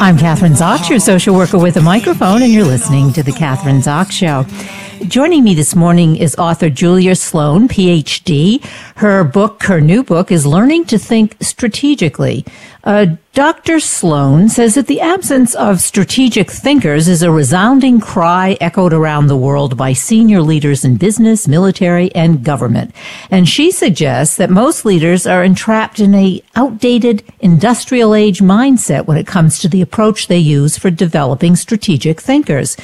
I'm Kathryn Zox, your social worker with a microphone, and you're listening to The Kathryn Zox Show. Joining me this morning is author Julia Sloan, PhD. Her book, her new book, is Learning to Think Strategically. Uh, Dr. Sloan says that the absence of strategic thinkers is a resounding cry echoed around the world by senior leaders in business, military, and government. And she suggests that most leaders are entrapped in a outdated industrial age mindset when it comes to the approach they use for developing strategic thinkers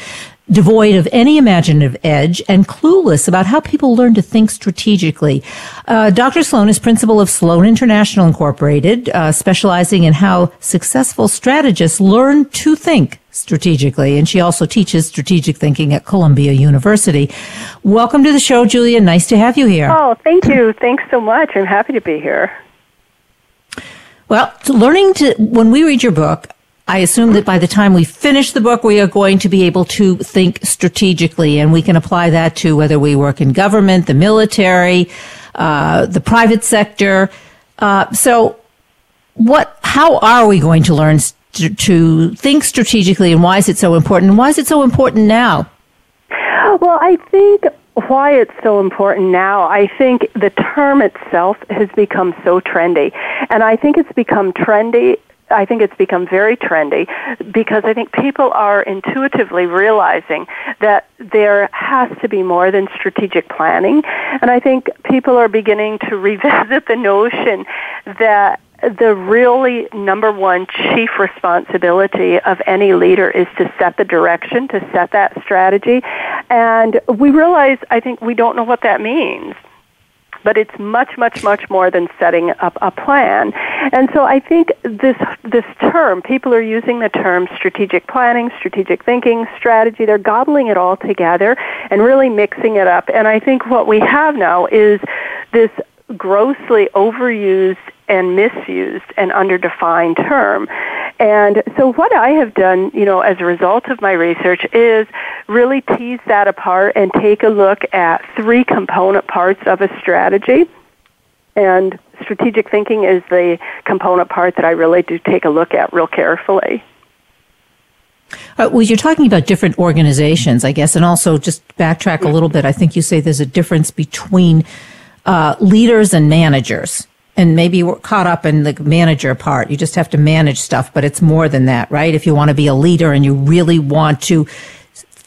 devoid of any imaginative edge and clueless about how people learn to think strategically. Uh, Dr. Sloan is principal of Sloan International Incorporated, uh, specializing in how successful strategists learn to think strategically. And she also teaches strategic thinking at Columbia University. Welcome to the show, Julia. Nice to have you here. Oh, thank you. Thanks so much. I'm happy to be here. Well, learning to, when we read your book, I assume that by the time we finish the book, we are going to be able to think strategically, and we can apply that to whether we work in government, the military, uh, the private sector. Uh, so, what? How are we going to learn st- to think strategically, and why is it so important? Why is it so important now? Well, I think why it's so important now, I think the term itself has become so trendy. And I think it's become trendy I think it's become very trendy because I think people are intuitively realizing that there has to be more than strategic planning. And I think people are beginning to revisit the notion that the really number one chief responsibility of any leader is to set the direction, to set that strategy. And we realize, I think, we don't know what that means but it's much, much, much more than setting up a plan. And so I think this this term, people are using the term strategic planning, strategic thinking, strategy. They're gobbling it all together and really mixing it up. And I think what we have now is this grossly overused and misused and underdefined term. And so what I have done, you know, as a result of my research is really tease that apart and take a look at three component parts of a strategy. And strategic thinking is the component part that I really do take a look at real carefully. Uh, well, you're talking about different organizations, I guess, and also just backtrack a little bit. I think you say there's a difference between uh, leaders and managers and maybe we're caught up in the manager part. You just have to manage stuff, but it's more than that, right? If you want to be a leader and you really want to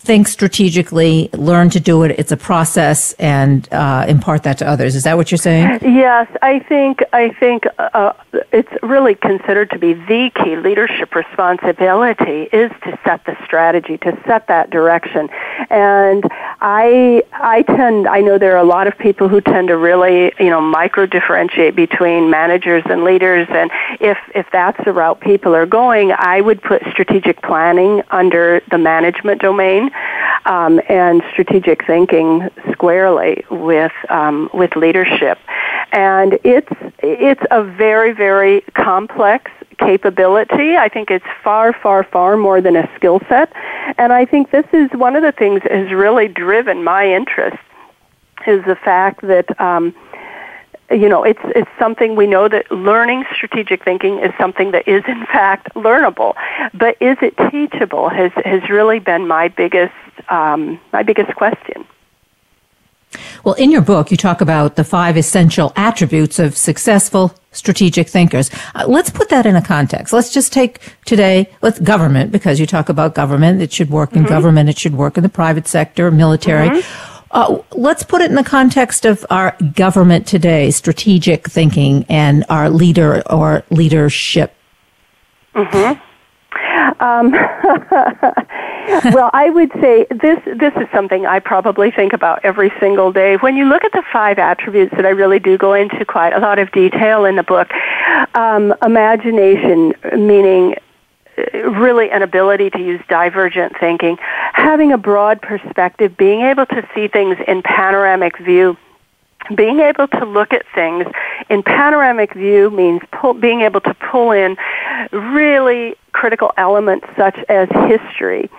think strategically, learn to do it. It's a process, and uh, impart that to others. Is that what you're saying? Yes, I think I think uh, it's really considered to be the key leadership responsibility is to set the strategy, to set that direction, and I I tend I know there are a lot of people who tend to really you know micro differentiate between managers and leaders, and if if that's the route people are going, I would put strategic planning under the management domain um, and strategic thinking squarely with um, with leadership, and it's it's a very very complex capability. I think it's far, far, far more than a skill set. And I think this is one of the things that has really driven my interest is the fact that um, you know, it's it's something we know that learning strategic thinking is something that is in fact learnable, but is it teachable? Has has really been my biggest um, my biggest question. Well, in your book, you talk about the five essential attributes of successful strategic thinkers. Uh, let's put that in a context. Let's just take today, let's government, because you talk about government. It should work in mm-hmm. government. It should work in the private sector, military. Mm-hmm. Uh, let's put it in the context of our government today, strategic thinking, and our leader or leadership Mm-hmm. Um, well, I would say this this is something I probably think about every single day. When you look at the five attributes that I really do go into quite a lot of detail in the book, um, imagination, meaning really an ability to use divergent thinking, having a broad perspective, being able to see things in panoramic view being able to look at things in panoramic view means pull, being able to pull in really critical elements such as history,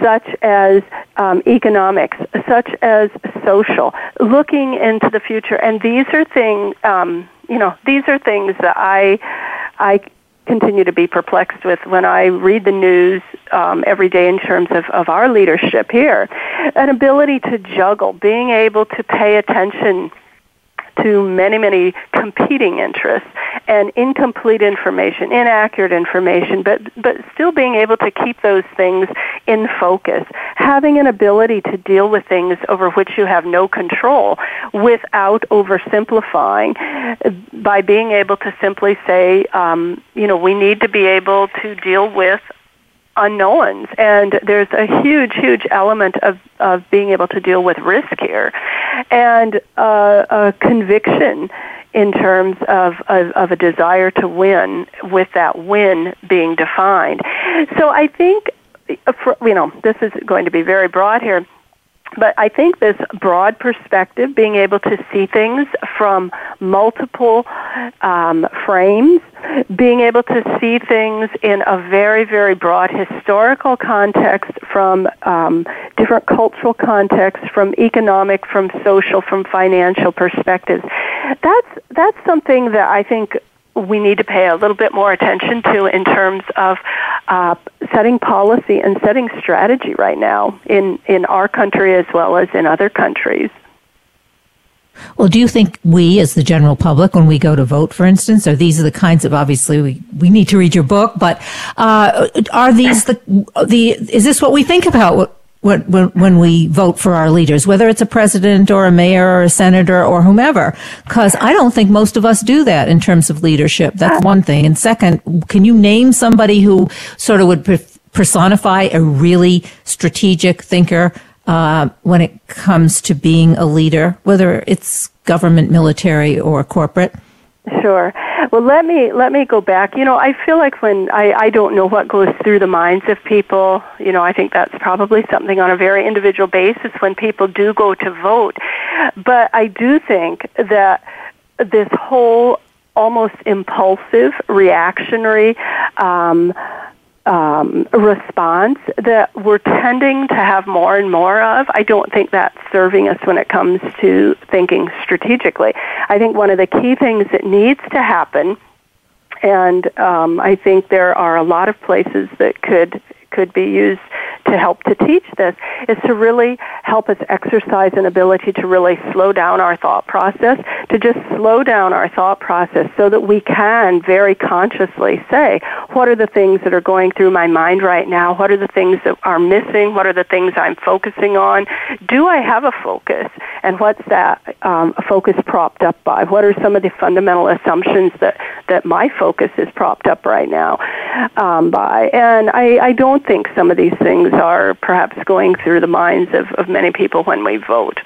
such as um, economics, such as social, looking into the future. And these are things, um, you know, these are things that I, I continue to be perplexed with when I read the news um, every day in terms of, of our leadership here. An ability to juggle, being able to pay attention to many, many competing interests and incomplete information, inaccurate information, but, but still being able to keep those things in focus. Having an ability to deal with things over which you have no control without oversimplifying by being able to simply say, um, you know, we need to be able to deal with unknowns. And there's a huge huge element of of being able to deal with risk here. And uh, a conviction in terms of, of, of a desire to win with that win being defined. So i think uh, you know this is going to be very broad here but I think this broad perspective, being able to see things from multiple um, frames, being able to see things in a very, very broad historical context, from um, different cultural contexts, from economic, from social, from financial perspectives. That's that's something that I think we need to pay a little bit more attention to in terms of uh, setting policy and setting strategy right now in, in our country as well as in other countries. Well, do you think we, as the general public, when we go to vote, for instance, are these are the kinds of obviously we, we need to read your book, but uh, are these the the is this what we think about when, when, when we vote for our leaders, whether it's a president or a mayor or a senator or whomever. Because I don't think most of us do that in terms of leadership. That's one thing. And second, can you name somebody who sort of would personify a really strategic thinker uh, when it comes to being a leader, whether it's government, military, or corporate? Sure. Well, let me let me go back. You know, I feel like when I I don't know what goes through the minds of people. You know, I think that's probably something on a very individual basis when people do go to vote. But I do think that this whole almost impulsive, reactionary. Um, um, response that we're tending to have more and more of. I don't think that's serving us when it comes to thinking strategically. I think one of the key things that needs to happen, and um, I think there are a lot of places that could could be used to help to teach this is to really help us exercise an ability to really slow down our thought process, to just slow down our thought process so that we can very consciously say, what are the things that are going through my mind right now? What are the things that are missing? What are the things I'm focusing on? Do I have a focus? And what's that um, focus propped up by? What are some of the fundamental assumptions that, that my focus is propped up right now um, by? And I, I don't think some of these things are perhaps going through the minds of, of many people when we vote.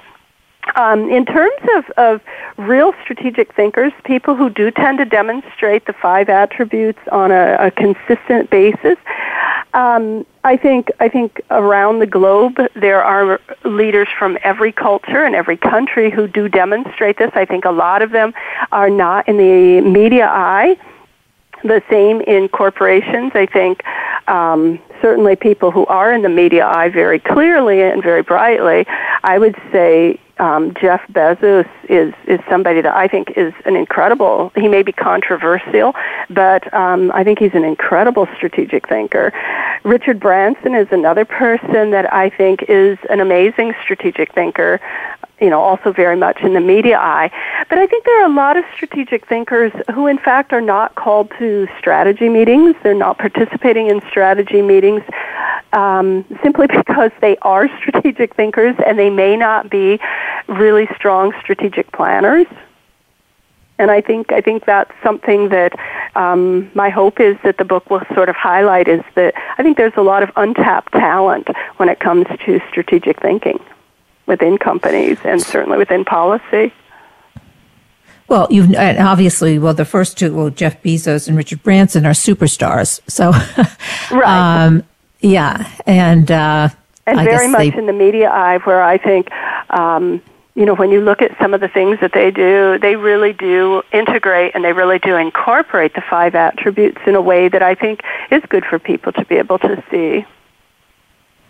Um, in terms of, of real strategic thinkers, people who do tend to demonstrate the five attributes on a, a consistent basis, um, I think I think around the globe there are leaders from every culture and every country who do demonstrate this. I think a lot of them are not in the media eye. The same in corporations. I think um, certainly people who are in the media eye very clearly and very brightly. I would say um, Jeff Bezos is is somebody that I think is an incredible. He may be controversial, but um, I think he's an incredible strategic thinker. Richard Branson is another person that I think is an amazing strategic thinker you know, also very much in the media eye. But I think there are a lot of strategic thinkers who, in fact, are not called to strategy meetings. They're not participating in strategy meetings um, simply because they are strategic thinkers and they may not be really strong strategic planners. And I think I think that's something that um, my hope is that the book will sort of highlight is that I think there's a lot of untapped talent when it comes to strategic thinking within companies and certainly within policy. Well, you've obviously well the first two, well Jeff Bezos and Richard Branson are superstars. So, right, um, yeah, and uh, and I very much they, in the media eye, where I think. Um, you know, when you look at some of the things that they do, they really do integrate and they really do incorporate the five attributes in a way that I think is good for people to be able to see.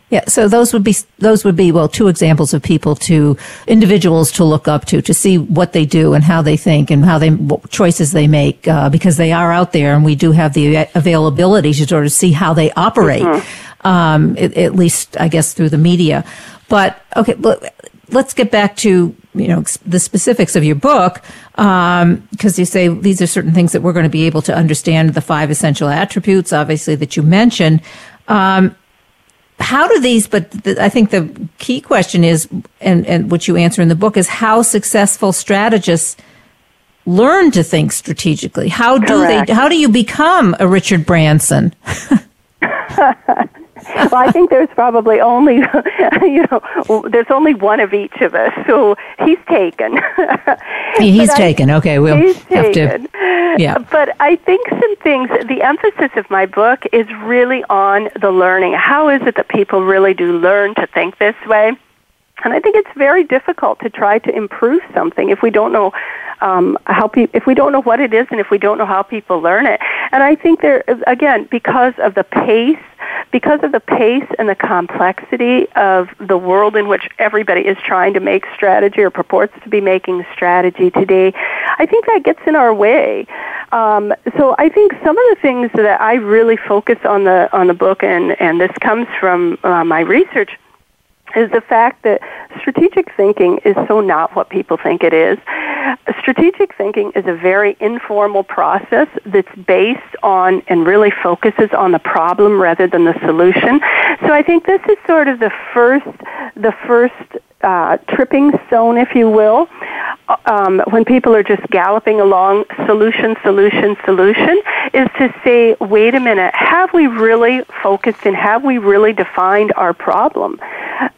Yeah, so those would be those would be well two examples of people to individuals to look up to to see what they do and how they think and how they what choices they make uh, because they are out there and we do have the availability to sort of see how they operate, mm-hmm. um, at, at, least I guess through the media. But okay, let's get back to you know the specifics of your book because um, you say these are certain things that we're going to be able to understand the five essential attributes, obviously that you mentioned. Um, how do these, but the, I think the key question is, and, and what you answer in the book is how successful strategists learn to think strategically. How do Correct. they, how do you become a Richard Branson? well, I think there's probably only, you know, there's only one of each of us. So he's taken. he's taken. I, okay, we'll he's have taken. to. Yeah. But I think some things. The emphasis of my book is really on the learning. How is it that people really do learn to think this way? And I think it's very difficult to try to improve something if we don't know um, how pe- if we don't know what it is and if we don't know how people learn it. And I think there again because of the pace because of the pace and the complexity of the world in which everybody is trying to make strategy or purports to be making strategy today, I think that gets in our way. Um, so I think some of the things that I really focus on the on the book, and and this comes from uh, my research is the fact that strategic thinking is so not what people think it is. Strategic thinking is a very informal process that's based on and really focuses on the problem rather than the solution. So I think this is sort of the first the first uh, tripping stone, if you will, um, when people are just galloping along, solution, solution, solution, is to say, wait a minute, have we really focused and have we really defined our problem?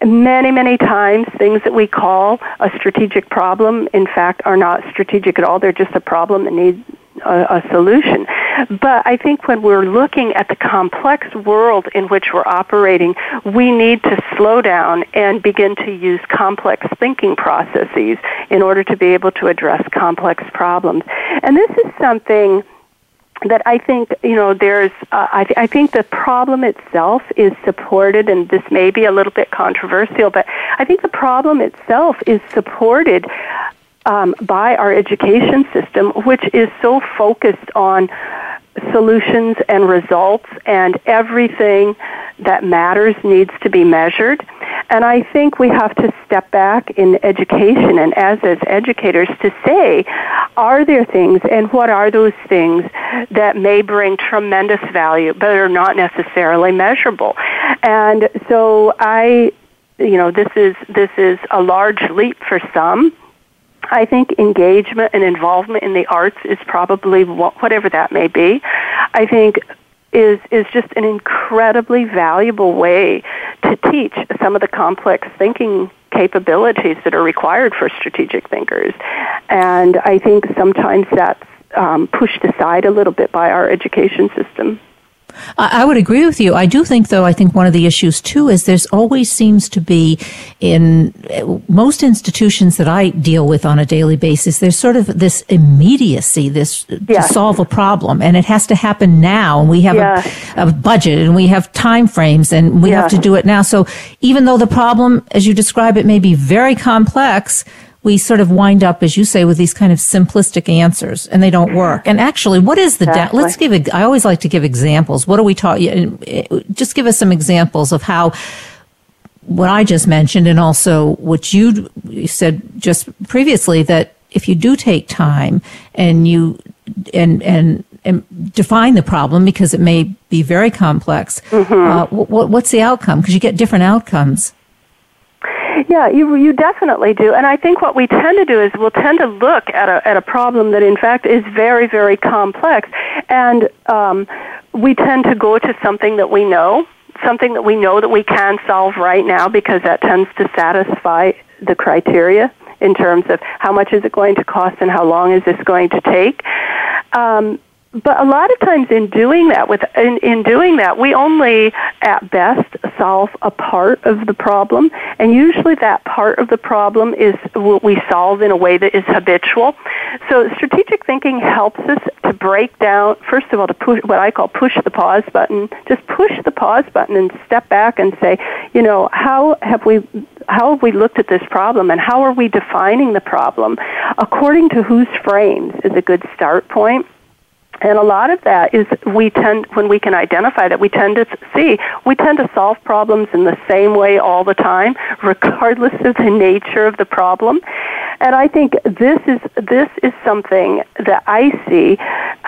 Many, many times, things that we call a strategic problem, in fact, are not strategic at all. They're just a problem that needs a, a solution. But I think when we're looking at the complex world in which we're operating, we need to slow down and begin to use complex thinking processes in order to be able to address complex problems. And this is something that I think you know there's uh, I, th- I think the problem itself is supported and this may be a little bit controversial but I think the problem itself is supported um, by our education system, which is so focused on solutions and results, and everything that matters needs to be measured. And I think we have to step back in education and as as educators to say, are there things and what are those things that may bring tremendous value but are not necessarily measurable? And so I you know, this is this is a large leap for some I think engagement and involvement in the arts is probably whatever that may be. I think is is just an incredibly valuable way to teach some of the complex thinking capabilities that are required for strategic thinkers. And I think sometimes that's um, pushed aside a little bit by our education system. I would agree with you. I do think, though, I think one of the issues too is there's always seems to be in eh, most institutions that I deal with on a daily basis, there's sort of this immediacy, this yes. to solve a problem, and it has to happen now. And we have a, a, budget and we have time frames and we have to do it now. So even though the problem, as you describe it, may be very complex, we sort of wind up, as you say, with these kind of simplistic answers and they don't work. And actually, what is the, exactly. da- let's give, I always like to give examples. What are we talking, just give us some examples of how what I just mentioned and also what you said just previously that if you do take time and you, and, and, and define the problem because it may be very complex. Mm-hmm. Uh, what, what's the outcome? Because you get different outcomes. Yeah, you you definitely do, and I think what we tend to do is we'll tend to look at a at a problem that in fact is very very complex, and um, we tend to go to something that we know, something that we know that we can solve right now because that tends to satisfy the criteria in terms of how much is it going to cost and how long is this going to take. Um, but a lot of times in doing that with in, in doing that we only at best solve a part of the problem. And usually that part of the problem is what we solve in a way that is habitual. So strategic thinking helps us to break down first of all to push what i call push the pause button. Just push the pause button and step back and say you know how have we how have we looked at this problem and how are we defining the problem? According to whose frames is a good start point and a lot of that is we tend, when we can identify that, we tend to see, we tend to solve problems in the same way all the time, regardless of the nature of the problem. And I think this is, this is something that I see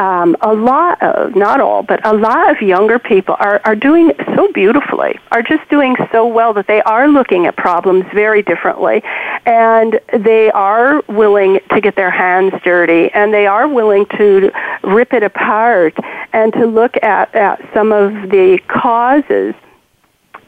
um, a lot of, not all, but a lot of younger people are, are doing so beautifully, are just doing so well that they are looking at problems very differently. And they are willing to get their hands dirty and they are willing to rip it it apart and to look at, at some of the causes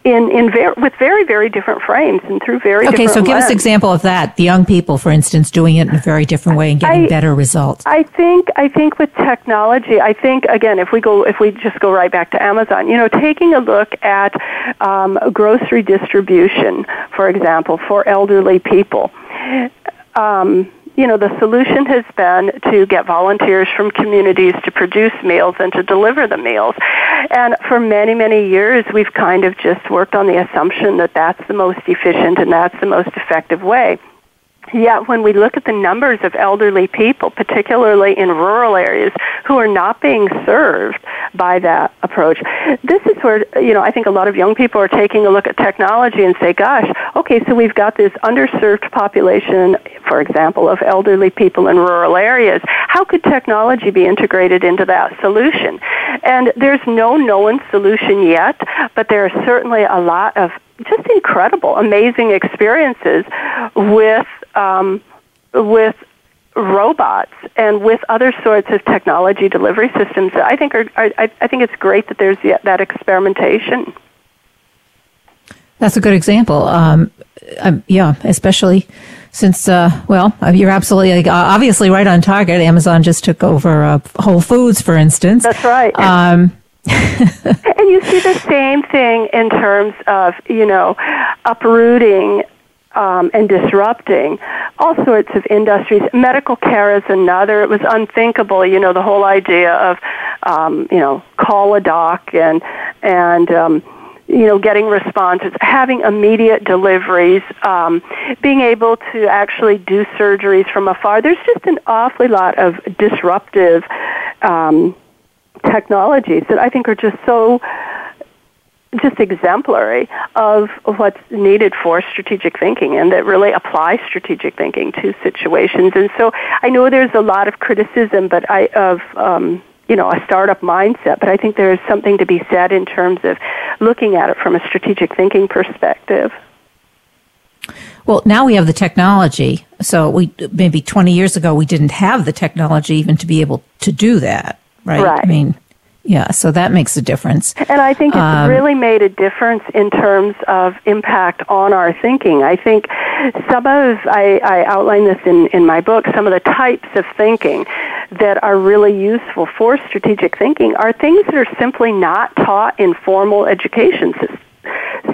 in, in ver- with very, very different frames and through very different. okay, so give lens. us an example of that. The young people, for instance, doing it in a very different way and getting I, better results. I think, I think with technology, I think, again, if we go, if we just go right back to Amazon, you know, taking a look at um, grocery distribution, for example, for elderly people. Um, you know, the solution has been to get volunteers from communities to produce meals and to deliver the meals. And for many, many years, we've kind of just worked on the assumption that that's the most efficient and that's the most effective way. Yet when we look at the numbers of elderly people, particularly in rural areas, who are not being served by that approach, this is where, you know, I think a lot of young people are taking a look at technology and say, gosh, okay, so we've got this underserved population, for example, of elderly people in rural areas. How could technology be integrated into that solution? And there's no known solution yet, but there are certainly a lot of just incredible, amazing experiences with um, with robots and with other sorts of technology delivery systems. I think are, are I, I think it's great that there's that experimentation. That's a good example. Um, um, yeah, especially since, uh, well, you're absolutely, like, obviously right on target. Amazon just took over uh, Whole Foods, for instance. That's right. Um, and you see the same thing in terms of, you know, uprooting um, and disrupting all sorts of industries. Medical care is another. It was unthinkable, you know, the whole idea of, um, you know, call a doc and and um, you know, getting responses, having immediate deliveries, um, being able to actually do surgeries from afar. There's just an awfully lot of disruptive um, technologies that I think are just so just exemplary of what's needed for strategic thinking and that really apply strategic thinking to situations. And so I know there's a lot of criticism but I of um, you know, a startup mindset, but I think there is something to be said in terms of looking at it from a strategic thinking perspective. Well, now we have the technology. So we maybe 20 years ago we didn't have the technology even to be able to do that, right? Right. I mean, yeah, so that makes a difference. And I think it's Um, really made a difference in terms of impact on our thinking. I think some of, I, I outline this in, in my book, some of the types of thinking that are really useful for strategic thinking are things that are simply not taught in formal education systems,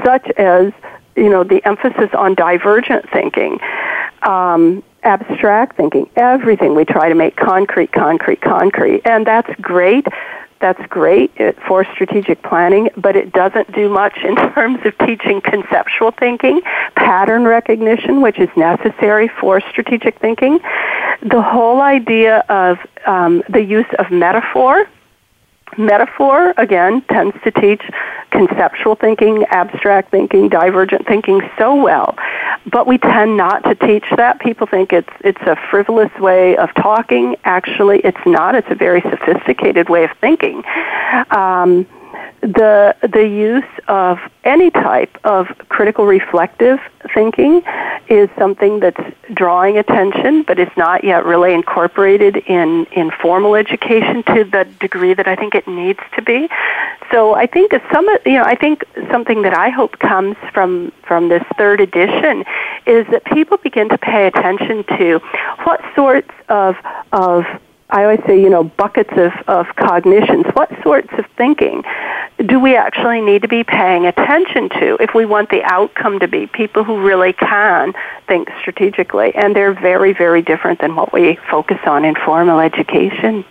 such as, you know, the emphasis on divergent thinking. Um, abstract thinking, everything we try to make concrete, concrete, concrete. And that's great that's great for strategic planning, but it doesn't do much in terms of teaching conceptual thinking, pattern recognition, which is necessary for strategic thinking. The whole idea of um, the use of metaphor metaphor again tends to teach conceptual thinking abstract thinking divergent thinking so well. But we tend not to teach that. People think it's it's a frivolous way of talking. Actually it's not. It's a very sophisticated way of thinking. Um, the the use of any type of critical reflective thinking is something that's drawing attention, but it's not yet really incorporated in in formal education to the degree that I think it needs to be. So I think some you know I think something that I hope comes from from this third edition is that people begin to pay attention to what sorts of of I always say, you know, buckets of, of cognitions. What sorts of thinking do we actually need to be paying attention to if we want the outcome to be people who really can think strategically? And they're very, very different than what we focus on in formal education.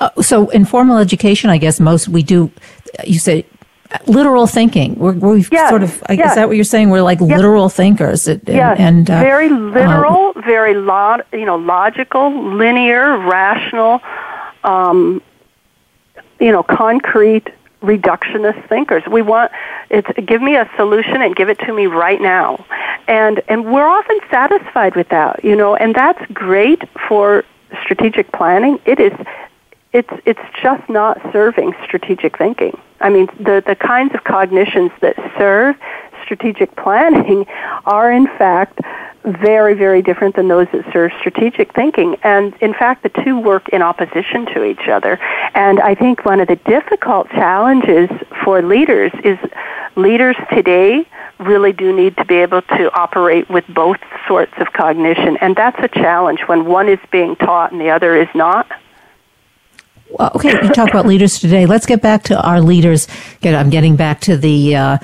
Uh, so, in formal education, I guess most we do, you say, literal thinking. We're, we yes, sort of, I, yes. is that what you're saying? We're like yes. literal thinkers. And, yes. and uh, very literal, uh, very lo- you know, logical, linear, rational, um, you know, concrete, reductionist thinkers. We want it's give me a solution and give it to me right now. And and we're often satisfied with that, you know, and that's great for strategic planning. It is it's it's just not serving strategic thinking. I mean, the the kinds of cognitions that serve strategic planning are in fact very very different than those that serve strategic thinking and in fact the two work in opposition to each other and i think one of the difficult challenges for leaders is leaders today really do need to be able to operate with both sorts of cognition and that's a challenge when one is being taught and the other is not well, okay, we talk about leaders today. Let's get back to our leaders. I'm getting back to the uh,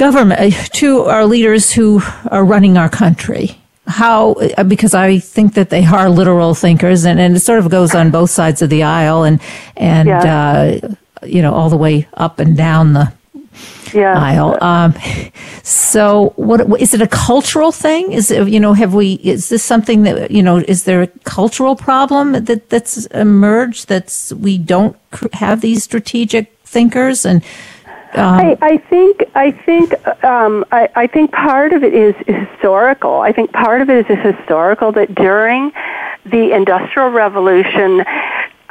government, uh, to our leaders who are running our country. How, uh, because I think that they are literal thinkers, and, and it sort of goes on both sides of the aisle, and and yeah. uh, you know all the way up and down the yeah. aisle. Um, so, what is it a cultural thing? Is it, you know have we? Is this something that you know? Is there a cultural problem that that's emerged that's we don't have these strategic thinkers and um, I, I think I think um, I, I think part of it is historical. I think part of it is historical that during the Industrial Revolution,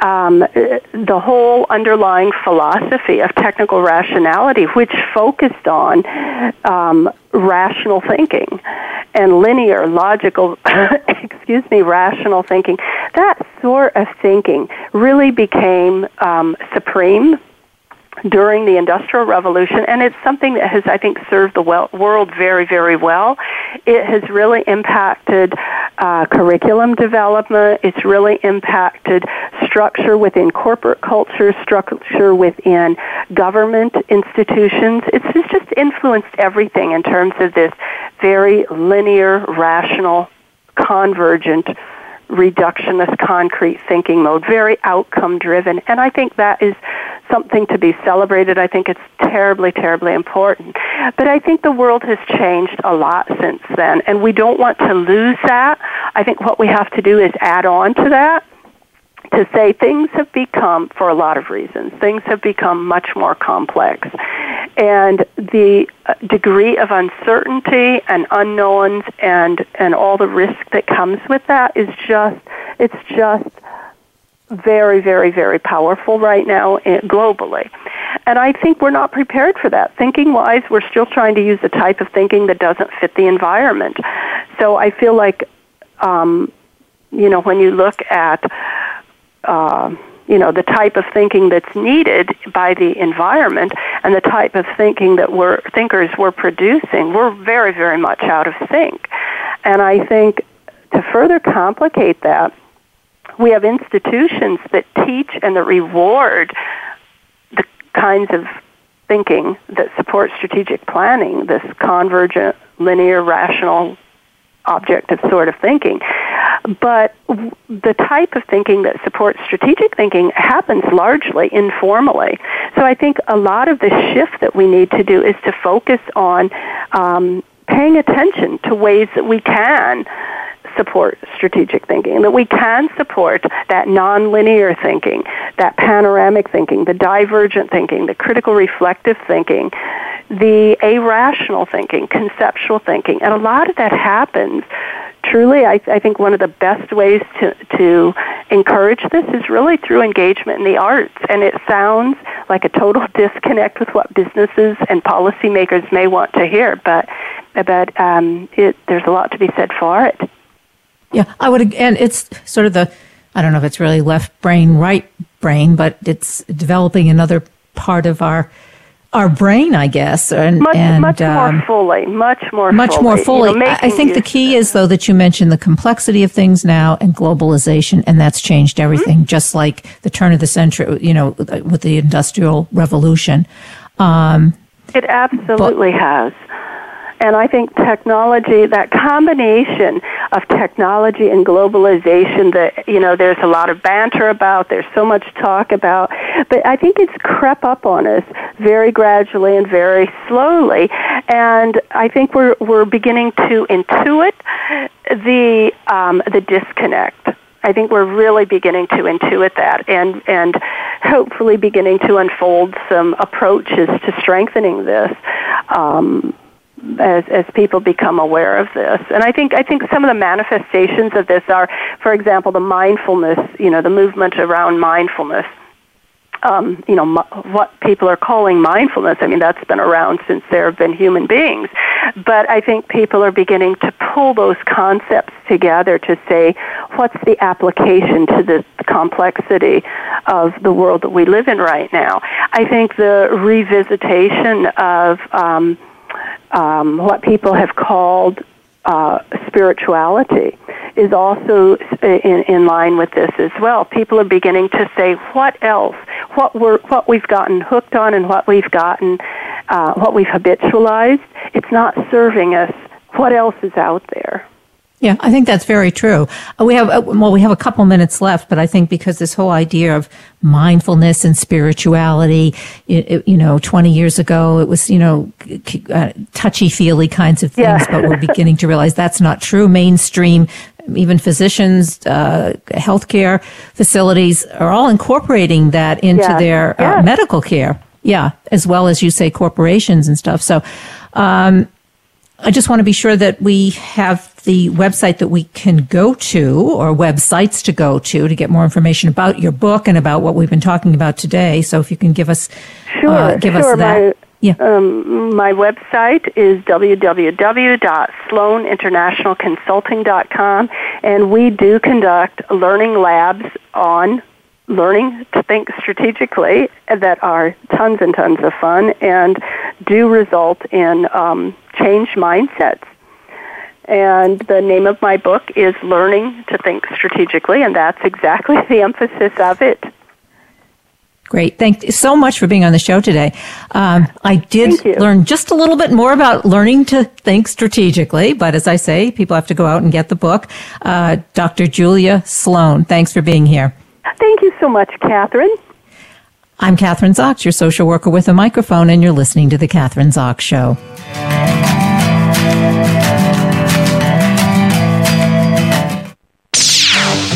um, the whole underlying philosophy of technical rationality, which focused on um, rational thinking and linear, logical, excuse me, rational thinking, that sort of thinking really became um, supreme during the Industrial Revolution, and it's something that has, I think, served the well, world very, very well. It has really impacted uh, curriculum development. It's really impacted structure within corporate culture, structure within government institutions. It's, it's just influenced everything in terms of this very linear, rational, convergent reductionist concrete thinking mode, very outcome driven. And I think that is something to be celebrated. I think it's terribly, terribly important. But I think the world has changed a lot since then, and we don't want to lose that. I think what we have to do is add on to that to say things have become, for a lot of reasons, things have become much more complex. And the uh, degree of uncertainty and unknowns and, and all the risk that comes with that is just, it's just very, very, very powerful right now globally. And I think we're not prepared for that. Thinking wise, we're still trying to use the type of thinking that doesn't fit the environment. So I feel like, um, you know, when you look at uh, you know the type of thinking that's needed by the environment and the type of thinking that we're thinkers we're producing we're very very much out of sync and i think to further complicate that we have institutions that teach and that reward the kinds of thinking that support strategic planning this convergent linear rational objective sort of thinking. But the type of thinking that supports strategic thinking happens largely informally. So I think a lot of the shift that we need to do is to focus on um, paying attention to ways that we can support strategic thinking, that we can support that nonlinear thinking, that panoramic thinking, the divergent thinking, the critical reflective thinking, the irrational thinking, conceptual thinking. And a lot of that happens truly, I, I, think one of the best ways to, to encourage this is really through engagement in the arts. And it sounds like a total disconnect with what businesses and policymakers may want to hear, but but um, it, there's a lot to be said for it. Yeah, I would, and it's sort of the I don't know if it's really left brain, right brain, but it's developing another part of our our brain, I guess, and much, and, much um, more fully, much more, fully much fully. more fully. You know, I think the key is though that you mentioned the complexity of things now and globalization, and that's changed mm-hmm. everything. Mm-hmm. Just like the turn of the century, you know, with the industrial revolution. Um, it absolutely but, has. And I think technology, that combination of technology and globalization that, you know, there's a lot of banter about, there's so much talk about, but I think it's crept up on us very gradually and very slowly. And I think we're, we're beginning to intuit the, um, the disconnect. I think we're really beginning to intuit that and, and hopefully beginning to unfold some approaches to strengthening this. Um, as as people become aware of this. And I think I think some of the manifestations of this are, for example, the mindfulness. You know, the movement around mindfulness. Um, you know m- what people are calling mindfulness. I mean, that's been around since there have been human beings. But I think people are beginning to pull those concepts together to say, what's the application to the complexity of the world that we live in right now? I think the revisitation of um, um, what people have called uh, spirituality is also in, in line with this as well. People are beginning to say, what else? What we're, what we've gotten hooked on and what we've gotten, uh, what we've habitualized, it's not serving us. What else is out there? Yeah, I think that's very true. Uh, we have, uh, well, we have a couple minutes left, but I think because this whole idea of mindfulness and spirituality, it, you know, 20 years ago, it was, you know, uh, touchy feely kinds of things, yeah. but we're beginning to realize that's not true. Mainstream, even physicians, uh, healthcare facilities are all incorporating that into yeah. their uh, medical care. Yeah, as well as you say, corporations and stuff. So, um, I just want to be sure that we have the website that we can go to or websites to go to to get more information about your book and about what we've been talking about today. So if you can give us, sure, uh, give sure. us that. My, yeah. Um, my website is www.sloaninternationalconsulting.com, and we do conduct learning labs on learning to think strategically that are tons and tons of fun and do result in um, changed mindsets. And the name of my book is Learning to Think Strategically, and that's exactly the emphasis of it. Great. Thank you so much for being on the show today. Um, I did learn just a little bit more about learning to think strategically, but as I say, people have to go out and get the book. Uh, Dr. Julia Sloan, thanks for being here. Thank you so much, Kathryn. I'm Kathryn Zox, your social worker with a microphone, and you're listening to The Kathryn Zox Show.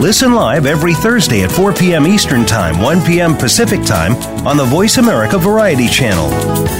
Listen live every Thursday at 4 p.m. Eastern Time, 1 p.m. Pacific Time on the Voice America Variety Channel.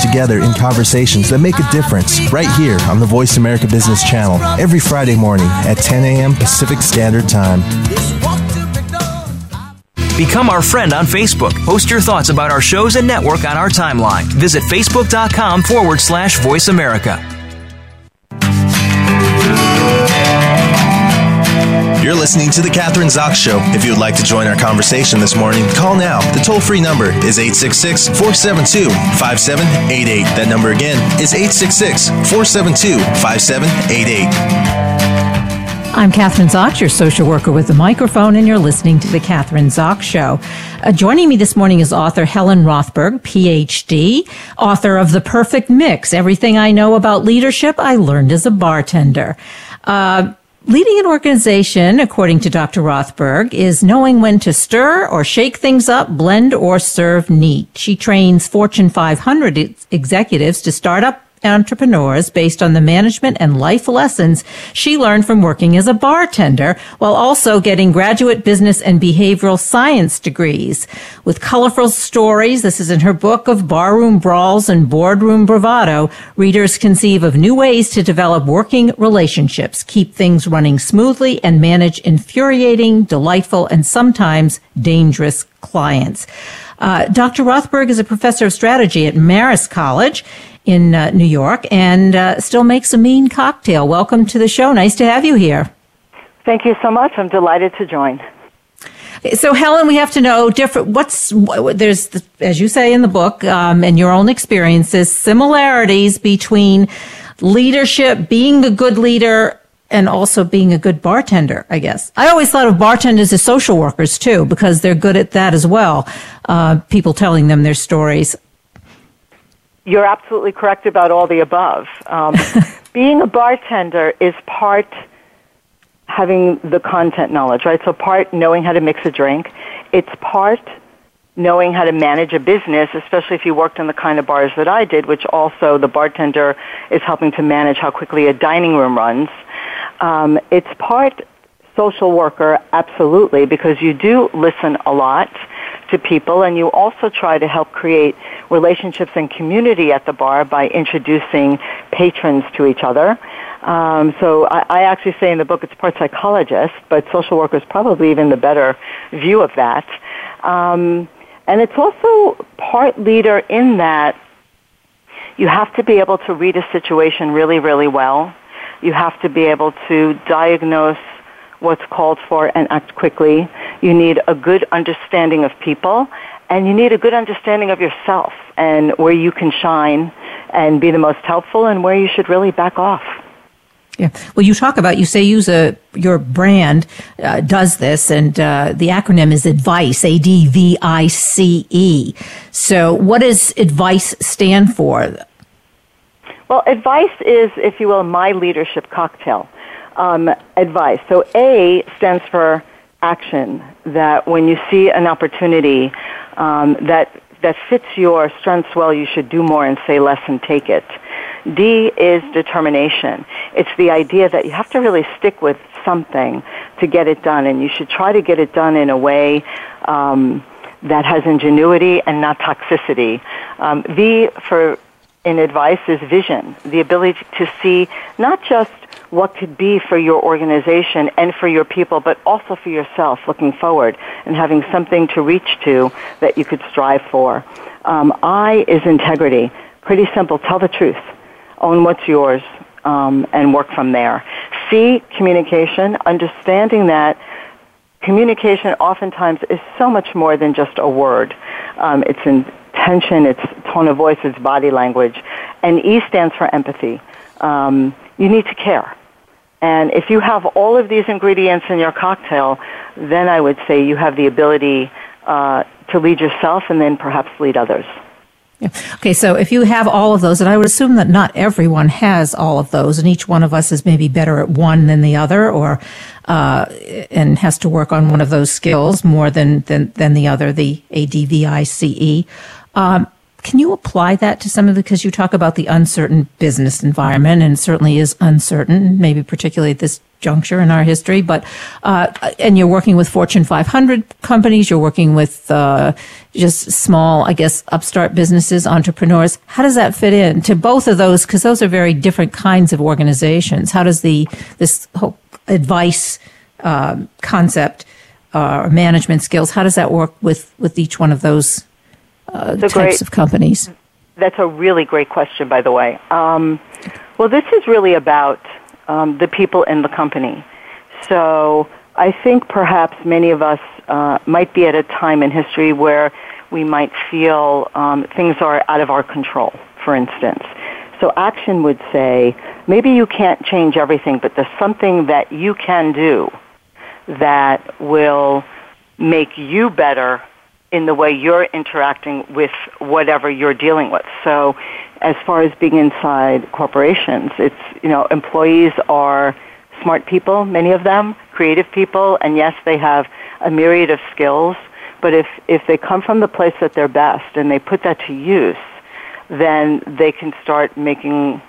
together in conversations that make a difference right here on the Voice America Business Channel every Friday morning at 10 a.m. Pacific Standard Time. Become our friend on Facebook. Post your thoughts about our shows and network on our timeline. Visit facebook.com forward slash voice America. You're listening to The Kathryn Zox Show. If you would like to join our conversation this morning, call now. The toll free number is 866 472 5788. That number again is 866 472 5788. I'm Kathryn Zox, your social worker with a microphone, and you're listening to The Catherine Zox Show. Uh, joining me this morning is author Helen Rothberg, PhD, author of The Perfect Mix Everything I Know About Leadership I Learned as a Bartender. Uh, Leading an organization, according to Dr. Rothberg, is knowing when to stir or shake things up, blend or serve neat. She trains Fortune 500 executives to start up entrepreneurs based on the management and life lessons she learned from working as a bartender while also getting graduate business and behavioral science degrees. With colorful stories, this is in her book of barroom brawls and boardroom bravado, readers conceive of new ways to develop working relationships, keep things running smoothly, and manage infuriating, delightful, and sometimes dangerous clients. Uh, Dr. Rothberg is a professor of strategy at Marist College in uh, New York and uh, still makes a mean cocktail. Welcome to the show. Nice to have you here. Thank you so much. I'm delighted to join. So, Helen, we have to know different. What's there's, the, as you say in the book, um, and your own experiences, similarities between leadership, being a good leader, and also being a good bartender. I guess I always thought of bartenders as social workers too, because they're good at that as well. Uh, people telling them their stories. You're absolutely correct about all the above. Um, being a bartender is part having the content knowledge, right? So part knowing how to mix a drink. It's part knowing how to manage a business, especially if you worked in the kind of bars that I did, which also the bartender is helping to manage how quickly a dining room runs. Um, it's part social worker, absolutely, because you do listen a lot to people and you also try to help create relationships and community at the bar by introducing patrons to each other. Um, so I, I actually say in the book it's part psychologist, but social worker is probably even the better view of that. Um, and it's also part leader in that you have to be able to read a situation really, really well. You have to be able to diagnose what's called for and act quickly. You need a good understanding of people and you need a good understanding of yourself and where you can shine and be the most helpful and where you should really back off. Yeah. Well, you talk about, you say use a, your brand uh, does this, and uh, the acronym is ADVICE, A D V I C E. So, what does ADVICE stand for? Well, advice is, if you will, my leadership cocktail. Um, advice. So, A stands for action, that when you see an opportunity um, that that fits your strengths well, you should do more and say less and take it. D is determination. It's the idea that you have to really stick with something to get it done, and you should try to get it done in a way um, that has ingenuity and not toxicity. Um, v for in advice is vision, the ability to see not just what could be for your organization and for your people, but also for yourself looking forward and having something to reach to that you could strive for. Um, I is integrity. Pretty simple. Tell the truth. Own what's yours um, and work from there. C, communication, understanding that communication oftentimes is so much more than just a word. Um, it's intention, it's tone of voice, it's body language. And E stands for empathy. Um, you need to care. And if you have all of these ingredients in your cocktail, then I would say you have the ability uh, to lead yourself and then perhaps lead others. Yeah. Okay, so if you have all of those, and I would assume that not everyone has all of those, and each one of us is maybe better at one than the other, or uh, and has to work on one of those skills more than than, than the other, the ADVICE. Um, can you apply that to some of the, because you talk about the uncertain business environment and certainly is uncertain, maybe particularly at this juncture in our history, but, uh, and you're working with Fortune 500 companies, you're working with, uh, just small, I guess, upstart businesses, entrepreneurs. How does that fit in to both of those? Cause those are very different kinds of organizations. How does the, this whole advice, uh, concept, or management skills, how does that work with, with each one of those uh, types great, of companies? That's a really great question, by the way. Um, well, this is really about um, the people in the company. So I think perhaps many of us uh, might be at a time in history where we might feel um, things are out of our control, for instance. So action would say, maybe you can't change everything, but there's something that you can do that will make you better in the way you're interacting with whatever you're dealing with. So as far as being inside corporations, it's, you know, employees are smart people, many of them, creative people, and yes, they have a myriad of skills, but if, if they come from the place that they're best and they put that to use, then they can start making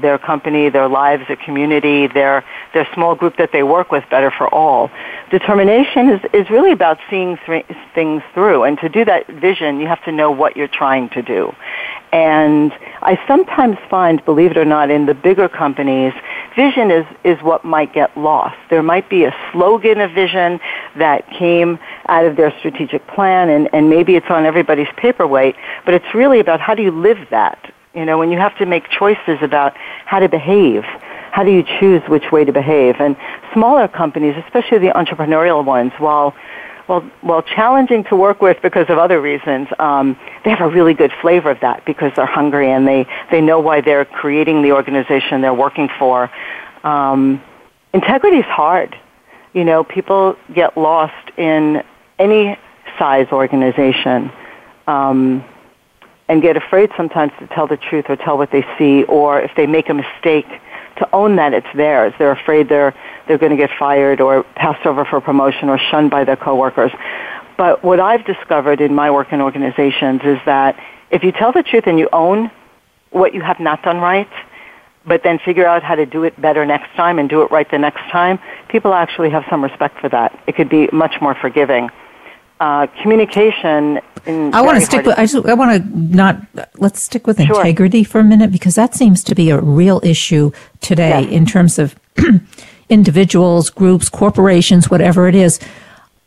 their company, their lives, their community, their their small group that they work with better for all. Determination is is really about seeing th- things through, and to do that vision, you have to know what you're trying to do. And I sometimes find, believe it or not, in the bigger companies, vision is is what might get lost. There might be a slogan of vision that came out of their strategic plan, and and maybe it's on everybody's paperweight, but it's really about how do you live that you know, when you have to make choices about how to behave, how do you choose which way to behave? And smaller companies, especially the entrepreneurial ones, while well, while challenging to work with because of other reasons, um, they have a really good flavor of that because they're hungry and they they know why they're creating the organization they're working for. Um, integrity is hard. You know, people get lost in any size organization. Um, and get afraid sometimes to tell the truth or tell what they see, or if they make a mistake, to own that it's theirs. They're afraid they're they're going to get fired or passed over for promotion or shunned by their coworkers. But what I've discovered in my work in organizations is that if you tell the truth and you own what you have not done right, but then figure out how to do it better next time and do it right the next time, people actually have some respect for that. It could be much more forgiving uh, communication. I want to stick with. I, just, I want to not. Let's stick with sure. integrity for a minute because that seems to be a real issue today yes. in terms of individuals, groups, corporations, whatever it is.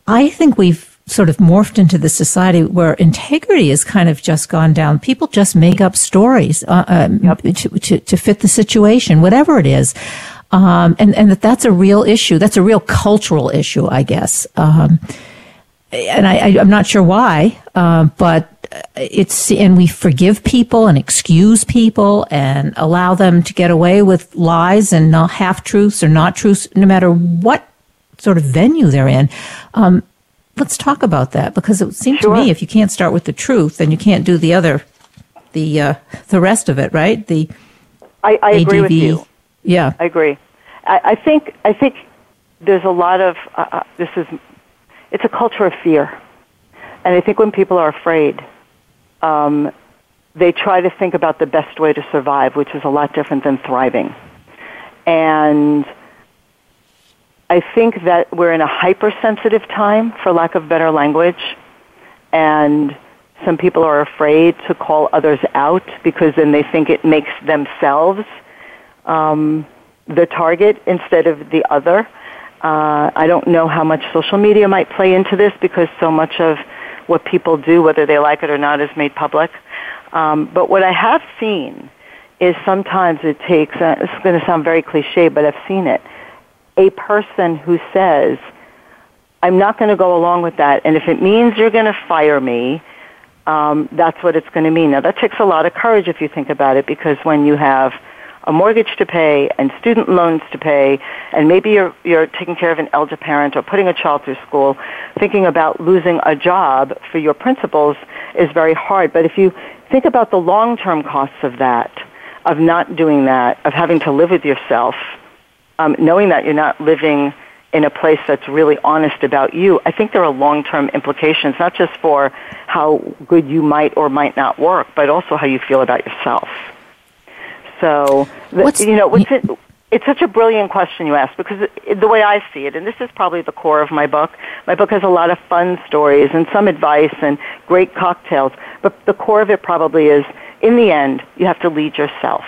I think we've sort of morphed into the society where integrity has kind of just gone down. People just make up stories uh, um, yep. to, to, to, fit the situation, whatever it is. Um, and, and that that's a real issue. That's a real cultural issue, I guess. Um, and I, am not sure why, uh, but it's and we forgive people and excuse people and allow them to get away with lies and not half truths or not truths, no matter what sort of venue they're in. Um, let's talk about that because it seems sure. to me if you can't start with the truth, then you can't do the other, the uh, the rest of it, right? The I, I agree with you. Yeah, I agree. I, I think I think there's a lot of uh, uh this is it's a culture of fear. And I think when people are afraid, um, they try to think about the best way to survive, which is a lot different than thriving. And I think that we're in a hypersensitive time, for lack of better language, and some people are afraid to call others out because then they think it makes themselves um, the target instead of the other. Uh, I don't know how much social media might play into this because so much of what people do, whether they like it or not, is made public. Um, but what I have seen is sometimes it takes, uh, it's going to sound very cliche, but I've seen it, a person who says, I'm not going to go along with that, and if it means you're going to fire me, um, that's what it's going to mean. Now, that takes a lot of courage if you think about it, because when you have a mortgage to pay and student loans to pay, and maybe you're, you're taking care of an elder parent or putting a child through school, thinking about losing a job for your principles is very hard. But if you think about the long-term costs of that, of not doing that, of having to live with yourself, um, knowing that you're not living in a place that's really honest about you, I think there are long-term implications, not just for how good you might or might not work, but also how you feel about yourself. So, the, you know, what's it, it's such a brilliant question you ask because the way I see it, and this is probably the core of my book, my book has a lot of fun stories and some advice and great cocktails, but the core of it probably is, in the end, you have to lead yourself.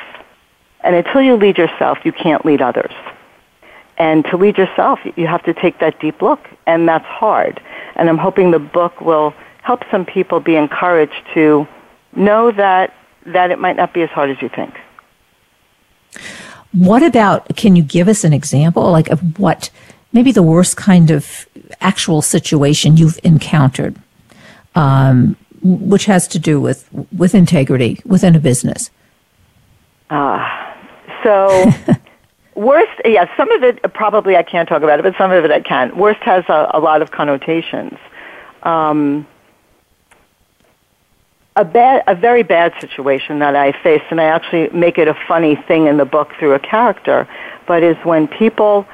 And until you lead yourself, you can't lead others. And to lead yourself, you have to take that deep look, and that's hard. And I'm hoping the book will help some people be encouraged to know that, that it might not be as hard as you think. What about, can you give us an example like of what maybe the worst kind of actual situation you've encountered, um, which has to do with with integrity within a business. Ah, uh, so. worst, yeah, some of it probably I can't talk about it, but some of it I can. Worst has a, a lot of connotations. Um, a bad, a very bad situation that I faced, and I actually make it a funny thing in the book through a character, but is when people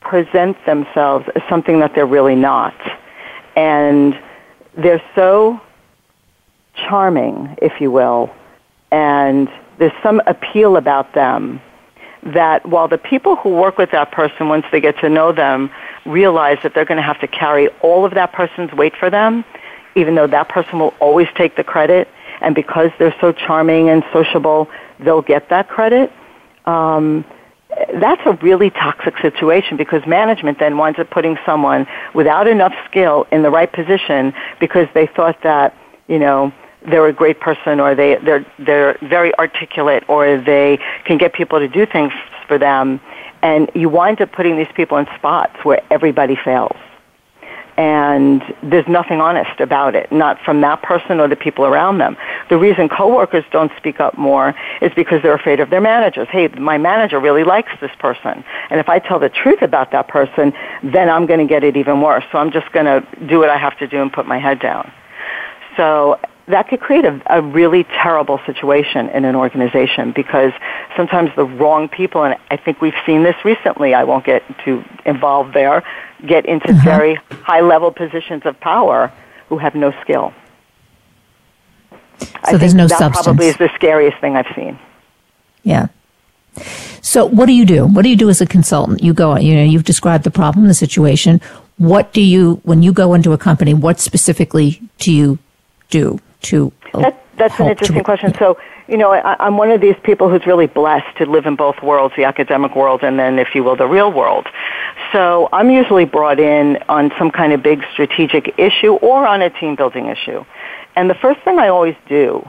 present themselves as something that they're really not, and they're so charming, if you will, and there's some appeal about them that while the people who work with that person, once they get to know them, realize that they're going to have to carry all of that person's weight for them, even though that person will always take the credit, and because they're so charming and sociable, they'll get that credit. Um, that's a really toxic situation because management then winds up putting someone without enough skill in the right position because they thought that, you know, they're a great person or they, they're, they're very articulate or they can get people to do things for them. And you wind up putting these people in spots where everybody fails and there's nothing honest about it, not from that person or the people around them. The reason coworkers don't speak up more is because they're afraid of their managers. Hey, my manager really likes this person, and if I tell the truth about that person, then I'm going to get it even worse. So I'm just going to do what I have to do and put my head down. So that could create a, a really terrible situation in an organization because sometimes the wrong people, and I think we've seen this recently, I won't get too involved there, get into uh-huh. very high level positions of power who have no skill. So I there's no that substance. probably is the scariest thing I've seen. Yeah. So what do you do? What do you do as a consultant? You go, you know, you've described the problem, the situation. What do you, when you go into a company, what specifically do you do to? That, that's an interesting to, question. So you know, I, I'm one of these people who's really blessed to live in both worlds, the academic world and then, if you will, the real world. So I'm usually brought in on some kind of big strategic issue or on a team building issue. And the first thing I always do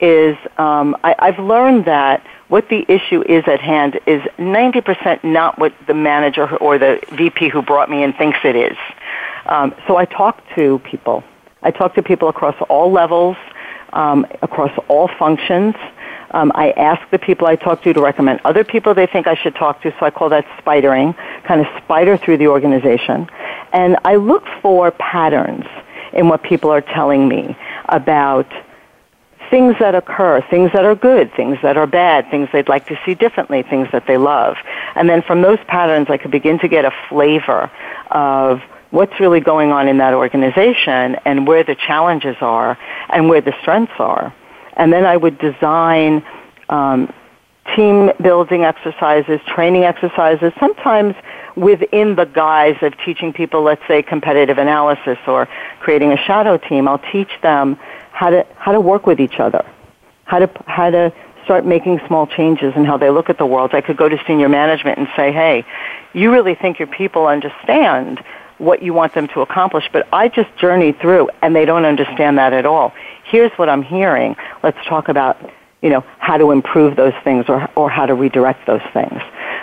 is um, I, I've learned that what the issue is at hand is 90% not what the manager or the VP who brought me in thinks it is. Um, so I talk to people. I talk to people across all levels um, across all functions. Um, I ask the people I talk to to recommend other people they think I should talk to, so I call that spidering, kind of spider through the organization. And I look for patterns in what people are telling me about things that occur, things that are good, things that are bad, things they'd like to see differently, things that they love. And then from those patterns, I could begin to get a flavor of what's really going on in that organization and where the challenges are and where the strengths are. And then I would design um, team building exercises, training exercises, sometimes within the guise of teaching people, let's say, competitive analysis or creating a shadow team. I'll teach them how to, how to work with each other, how to, how to start making small changes in how they look at the world. I could go to senior management and say, hey, you really think your people understand what you want them to accomplish, but I just journey through and they don't understand that at all. Here's what I'm hearing. Let's talk about, you know, how to improve those things or, or how to redirect those things.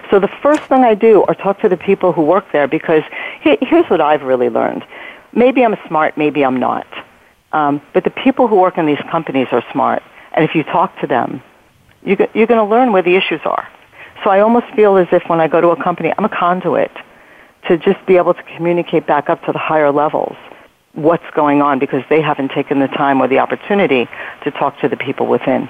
So the first thing I do are talk to the people who work there because here's what I've really learned. Maybe I'm smart, maybe I'm not. Um, but the people who work in these companies are smart. And if you talk to them, you, you're going to learn where the issues are. So I almost feel as if when I go to a company, I'm a conduit to just be able to communicate back up to the higher levels what's going on because they haven't taken the time or the opportunity to talk to the people within.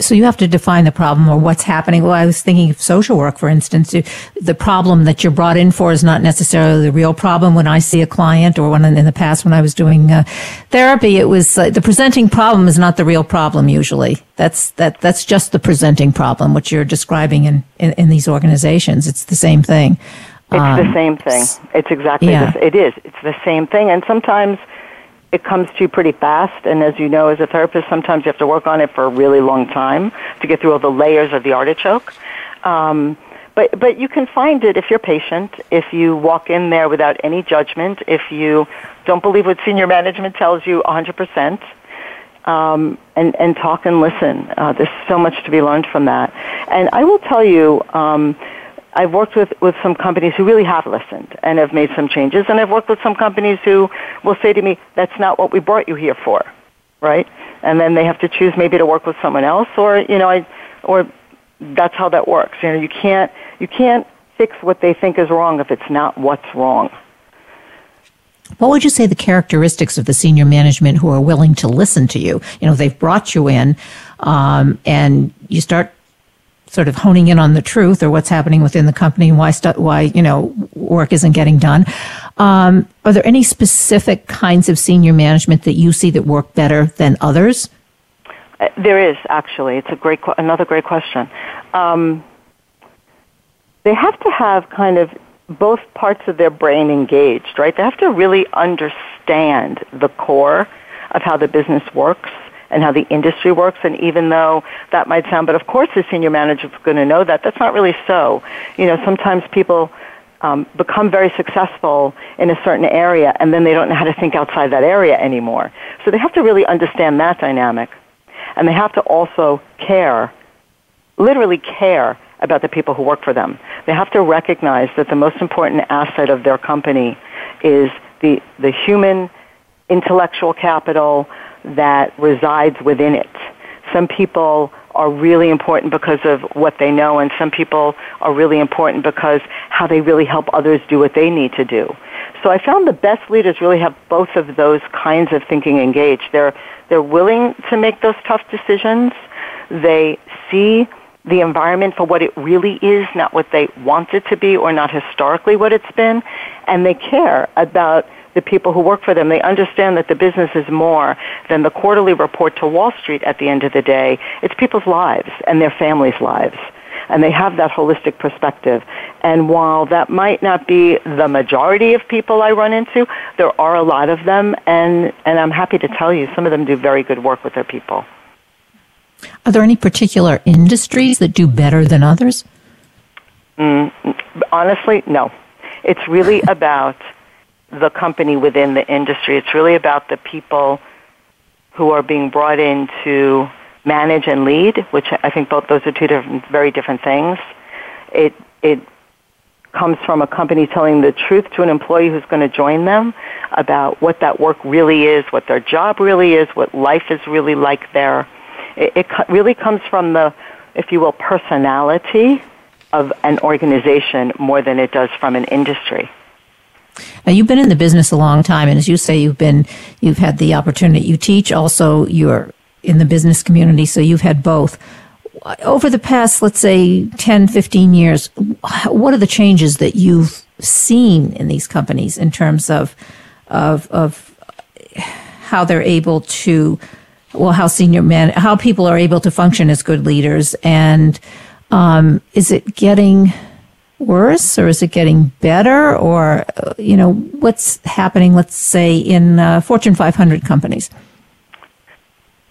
So you have to define the problem or what's happening. Well, I was thinking of social work, for instance. The problem that you're brought in for is not necessarily the real problem. When I see a client or when in the past when I was doing uh, therapy, it was uh, the presenting problem is not the real problem usually. That's, that, that's just the presenting problem, which you're describing in, in, in these organizations. It's the same thing. It's um, the same thing. It's exactly yeah. this. It is. It's the same thing. And sometimes it comes to you pretty fast. And as you know, as a therapist, sometimes you have to work on it for a really long time to get through all the layers of the artichoke. Um, but but you can find it if you're patient, if you walk in there without any judgment, if you don't believe what senior management tells you 100%, um, and and talk and listen. Uh, there's so much to be learned from that. And I will tell you. Um, I've worked with, with some companies who really have listened and have made some changes, and I've worked with some companies who will say to me, that's not what we brought you here for, right? And then they have to choose maybe to work with someone else, or, you know, I, or that's how that works. You know, you can't, you can't fix what they think is wrong if it's not what's wrong. What would you say the characteristics of the senior management who are willing to listen to you? You know, they've brought you in, um, and you start sort of honing in on the truth or what's happening within the company and why why you know work isn't getting done. Um, are there any specific kinds of senior management that you see that work better than others? Uh, there is actually. It's a great another great question. Um, they have to have kind of both parts of their brain engaged, right? They have to really understand the core of how the business works and how the industry works. And even though that might sound, but of course the senior manager is going to know that, that's not really so. You know, sometimes people um, become very successful in a certain area and then they don't know how to think outside that area anymore. So they have to really understand that dynamic. And they have to also care, literally care about the people who work for them. They have to recognize that the most important asset of their company is the, the human intellectual capital that resides within it. Some people are really important because of what they know, and some people are really important because how they really help others do what they need to do. So I found the best leaders really have both of those kinds of thinking engaged. They're, they're willing to make those tough decisions. They see the environment for what it really is, not what they want it to be or not historically what it's been, and they care about the people who work for them. They understand that the business is more than the quarterly report to Wall Street at the end of the day. It's people's lives and their families' lives. And they have that holistic perspective. And while that might not be the majority of people I run into, there are a lot of them, and, and I'm happy to tell you some of them do very good work with their people. Are there any particular industries that do better than others? Mm, honestly, no. It's really about the company within the industry. It's really about the people who are being brought in to manage and lead, which I think both those are two different, very different things. It it comes from a company telling the truth to an employee who's going to join them about what that work really is, what their job really is, what life is really like there. It, it really comes from the, if you will, personality of an organization more than it does from an industry. Now you've been in the business a long time, and as you say, you've been you've had the opportunity. You teach, also you're in the business community, so you've had both. Over the past, let's say, 10, 15 years, what are the changes that you've seen in these companies in terms of of of how they're able to well how senior men how people are able to function as good leaders and um, is it getting worse or is it getting better or uh, you know what's happening let's say in uh, fortune 500 companies?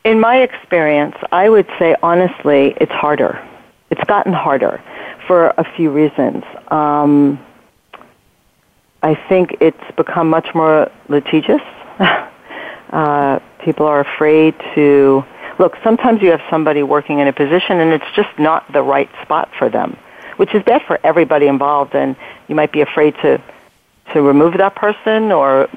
In my experience i would say honestly it's harder. It's gotten harder for a few reasons. Um, i think it's become much more litigious. Uh, people are afraid to look sometimes you have somebody working in a position and it's just not the right spot for them which is bad for everybody involved. And you might be afraid to to remove that person or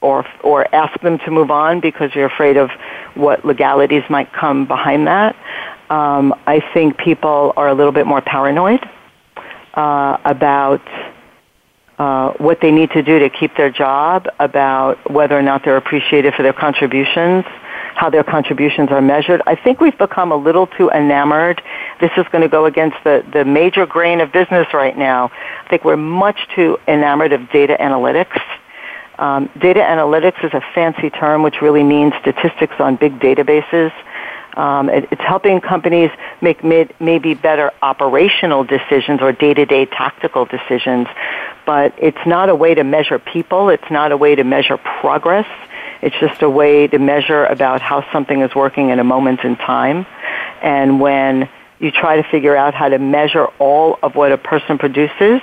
or or ask them to move on because you're afraid of what legalities might come behind that. Um, I think people are a little bit more paranoid uh, about uh, what they need to do to keep their job, about whether or not they're appreciated for their contributions, how their contributions are measured. I think we've become a little too enamored. This is going to go against the, the major grain of business right now. I think we're much too enamored of data analytics. Um, data analytics is a fancy term which really means statistics on big databases. Um, it, it's helping companies make mid, maybe better operational decisions or day-to-day tactical decisions, but it's not a way to measure people. It's not a way to measure progress. It's just a way to measure about how something is working in a moment in time. And when you try to figure out how to measure all of what a person produces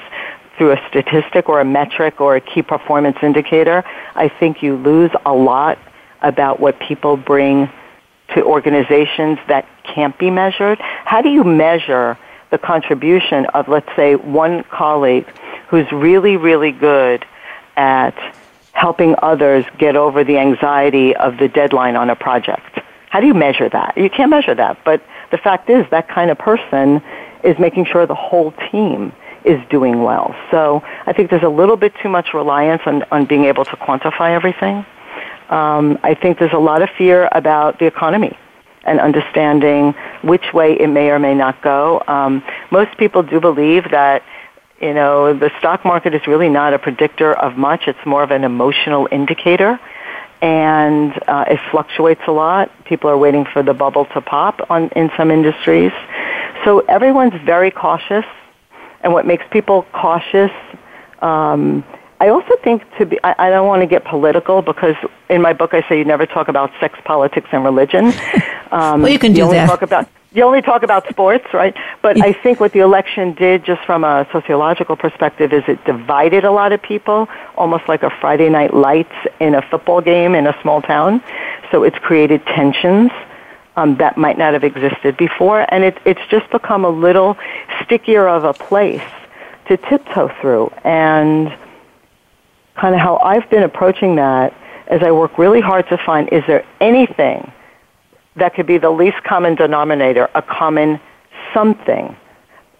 through a statistic or a metric or a key performance indicator, I think you lose a lot about what people bring to organizations that can't be measured. How do you measure the contribution of, let's say, one colleague who's really, really good at helping others get over the anxiety of the deadline on a project. How do you measure that? You can't measure that, but the fact is that kind of person is making sure the whole team is doing well. So I think there's a little bit too much reliance on, on being able to quantify everything. Um, I think there's a lot of fear about the economy and understanding which way it may or may not go. Um, most people do believe that you know the stock market is really not a predictor of much. It's more of an emotional indicator, and uh, it fluctuates a lot. People are waiting for the bubble to pop on in some industries, so everyone's very cautious. And what makes people cautious um, I also think to be, I, I don't want to get political because in my book I say you never talk about sex, politics, and religion. Um, well, you can do that. Talk about, you only talk about sports, right? But I think what the election did, just from a sociological perspective, is it divided a lot of people, almost like a Friday night lights in a football game in a small town. So it's created tensions. Um, that might not have existed before, and it, it's just become a little stickier of a place to tiptoe through. And kind of how I've been approaching that as I work really hard to find is there anything that could be the least common denominator, a common something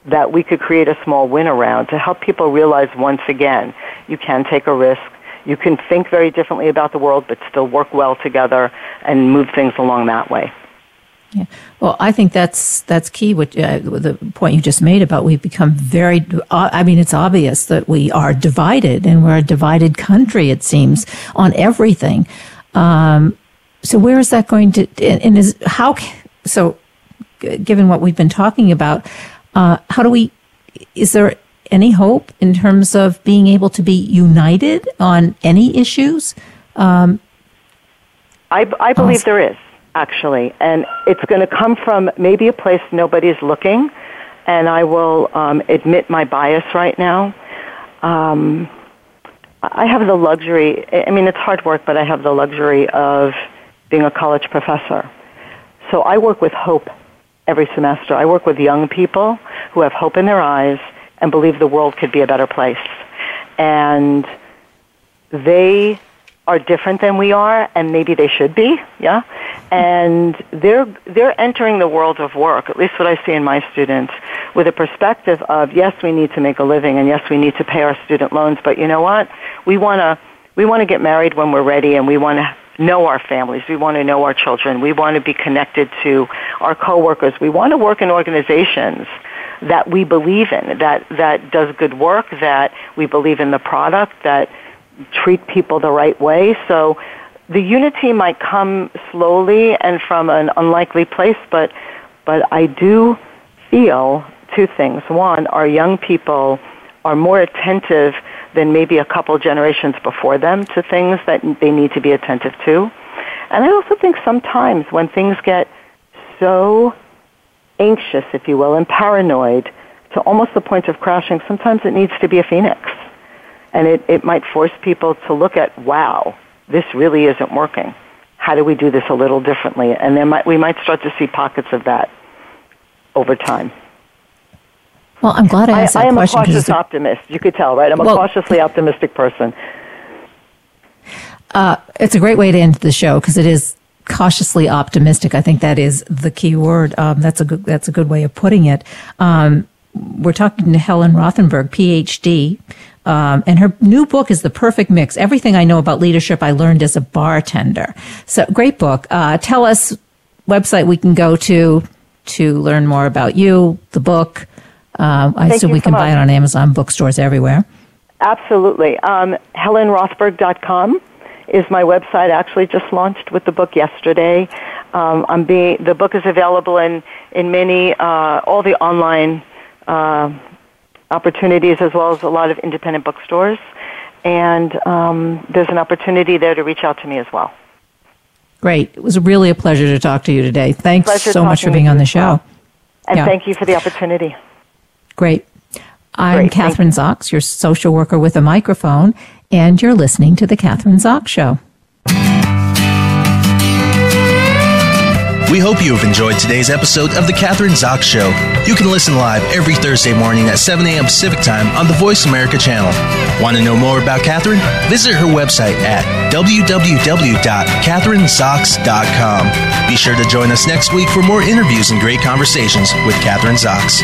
that we could create a small win around to help people realize once again you can take a risk. You can think very differently about the world, but still work well together and move things along that way. Yeah. Well, I think that's that's key. What uh, the point you just made about we've become very. Uh, I mean, it's obvious that we are divided, and we're a divided country. It seems on everything. Um, so where is that going to? And is how? So, given what we've been talking about, uh, how do we? Is there any hope in terms of being able to be united on any issues? Um, I, I believe there is actually, and it's going to come from maybe a place nobody's looking. And I will um, admit my bias right now. Um, I have the luxury. I mean, it's hard work, but I have the luxury of being a college professor. So I work with hope every semester. I work with young people who have hope in their eyes and believe the world could be a better place. And they are different than we are, and maybe they should be, yeah. And they're they're entering the world of work. At least what I see in my students, with a perspective of yes, we need to make a living, and yes, we need to pay our student loans. But you know what? We want to we want to get married when we're ready, and we want to know our families. We want to know our children. We want to be connected to our coworkers. We want to work in organizations that we believe in, that that does good work, that we believe in the product, that treat people the right way. So the unity might come slowly and from an unlikely place, but but I do feel two things. One, our young people are more attentive than maybe a couple generations before them to things that they need to be attentive to. And I also think sometimes when things get so anxious, if you will, and paranoid to almost the point of crashing, sometimes it needs to be a phoenix and it, it might force people to look at, wow, this really isn't working. How do we do this a little differently? And then might, we might start to see pockets of that over time. Well, I'm glad I asked I, that I am question. a cautious optimist. You could tell, right? I'm a well, cautiously optimistic person. Uh, it's a great way to end the show because it is cautiously optimistic. I think that is the key word. Um, that's a good. That's a good way of putting it. Um, we're talking to Helen Rothenberg, PhD, um, and her new book is The Perfect Mix. Everything I know about leadership I learned as a bartender. So great book. Uh, tell us website we can go to to learn more about you, the book. Uh, I assume we can buy it on Amazon bookstores everywhere. Absolutely. Um, HelenRothberg.com is my website. Actually, just launched with the book yesterday. Um, I'm being the book is available in in many uh, all the online uh, opportunities as well as a lot of independent bookstores. And um, there's an opportunity there to reach out to me as well. Great. It was really a pleasure to talk to you today. Thanks pleasure so much for being on the show. Well. And yeah. thank you for the opportunity. Great. I'm Great, Kathryn Zox, your social worker with a microphone, and you're listening to The Kathryn Zox Show. We hope you have enjoyed today's episode of The Kathryn Zox Show. You can listen live every Thursday morning at 7 a.m. Pacific Time on the Voice America channel. Want to know more about Kathryn? Visit her website at www.kathrynzox.com. Be sure to join us next week for more interviews and great conversations with Kathryn Zox.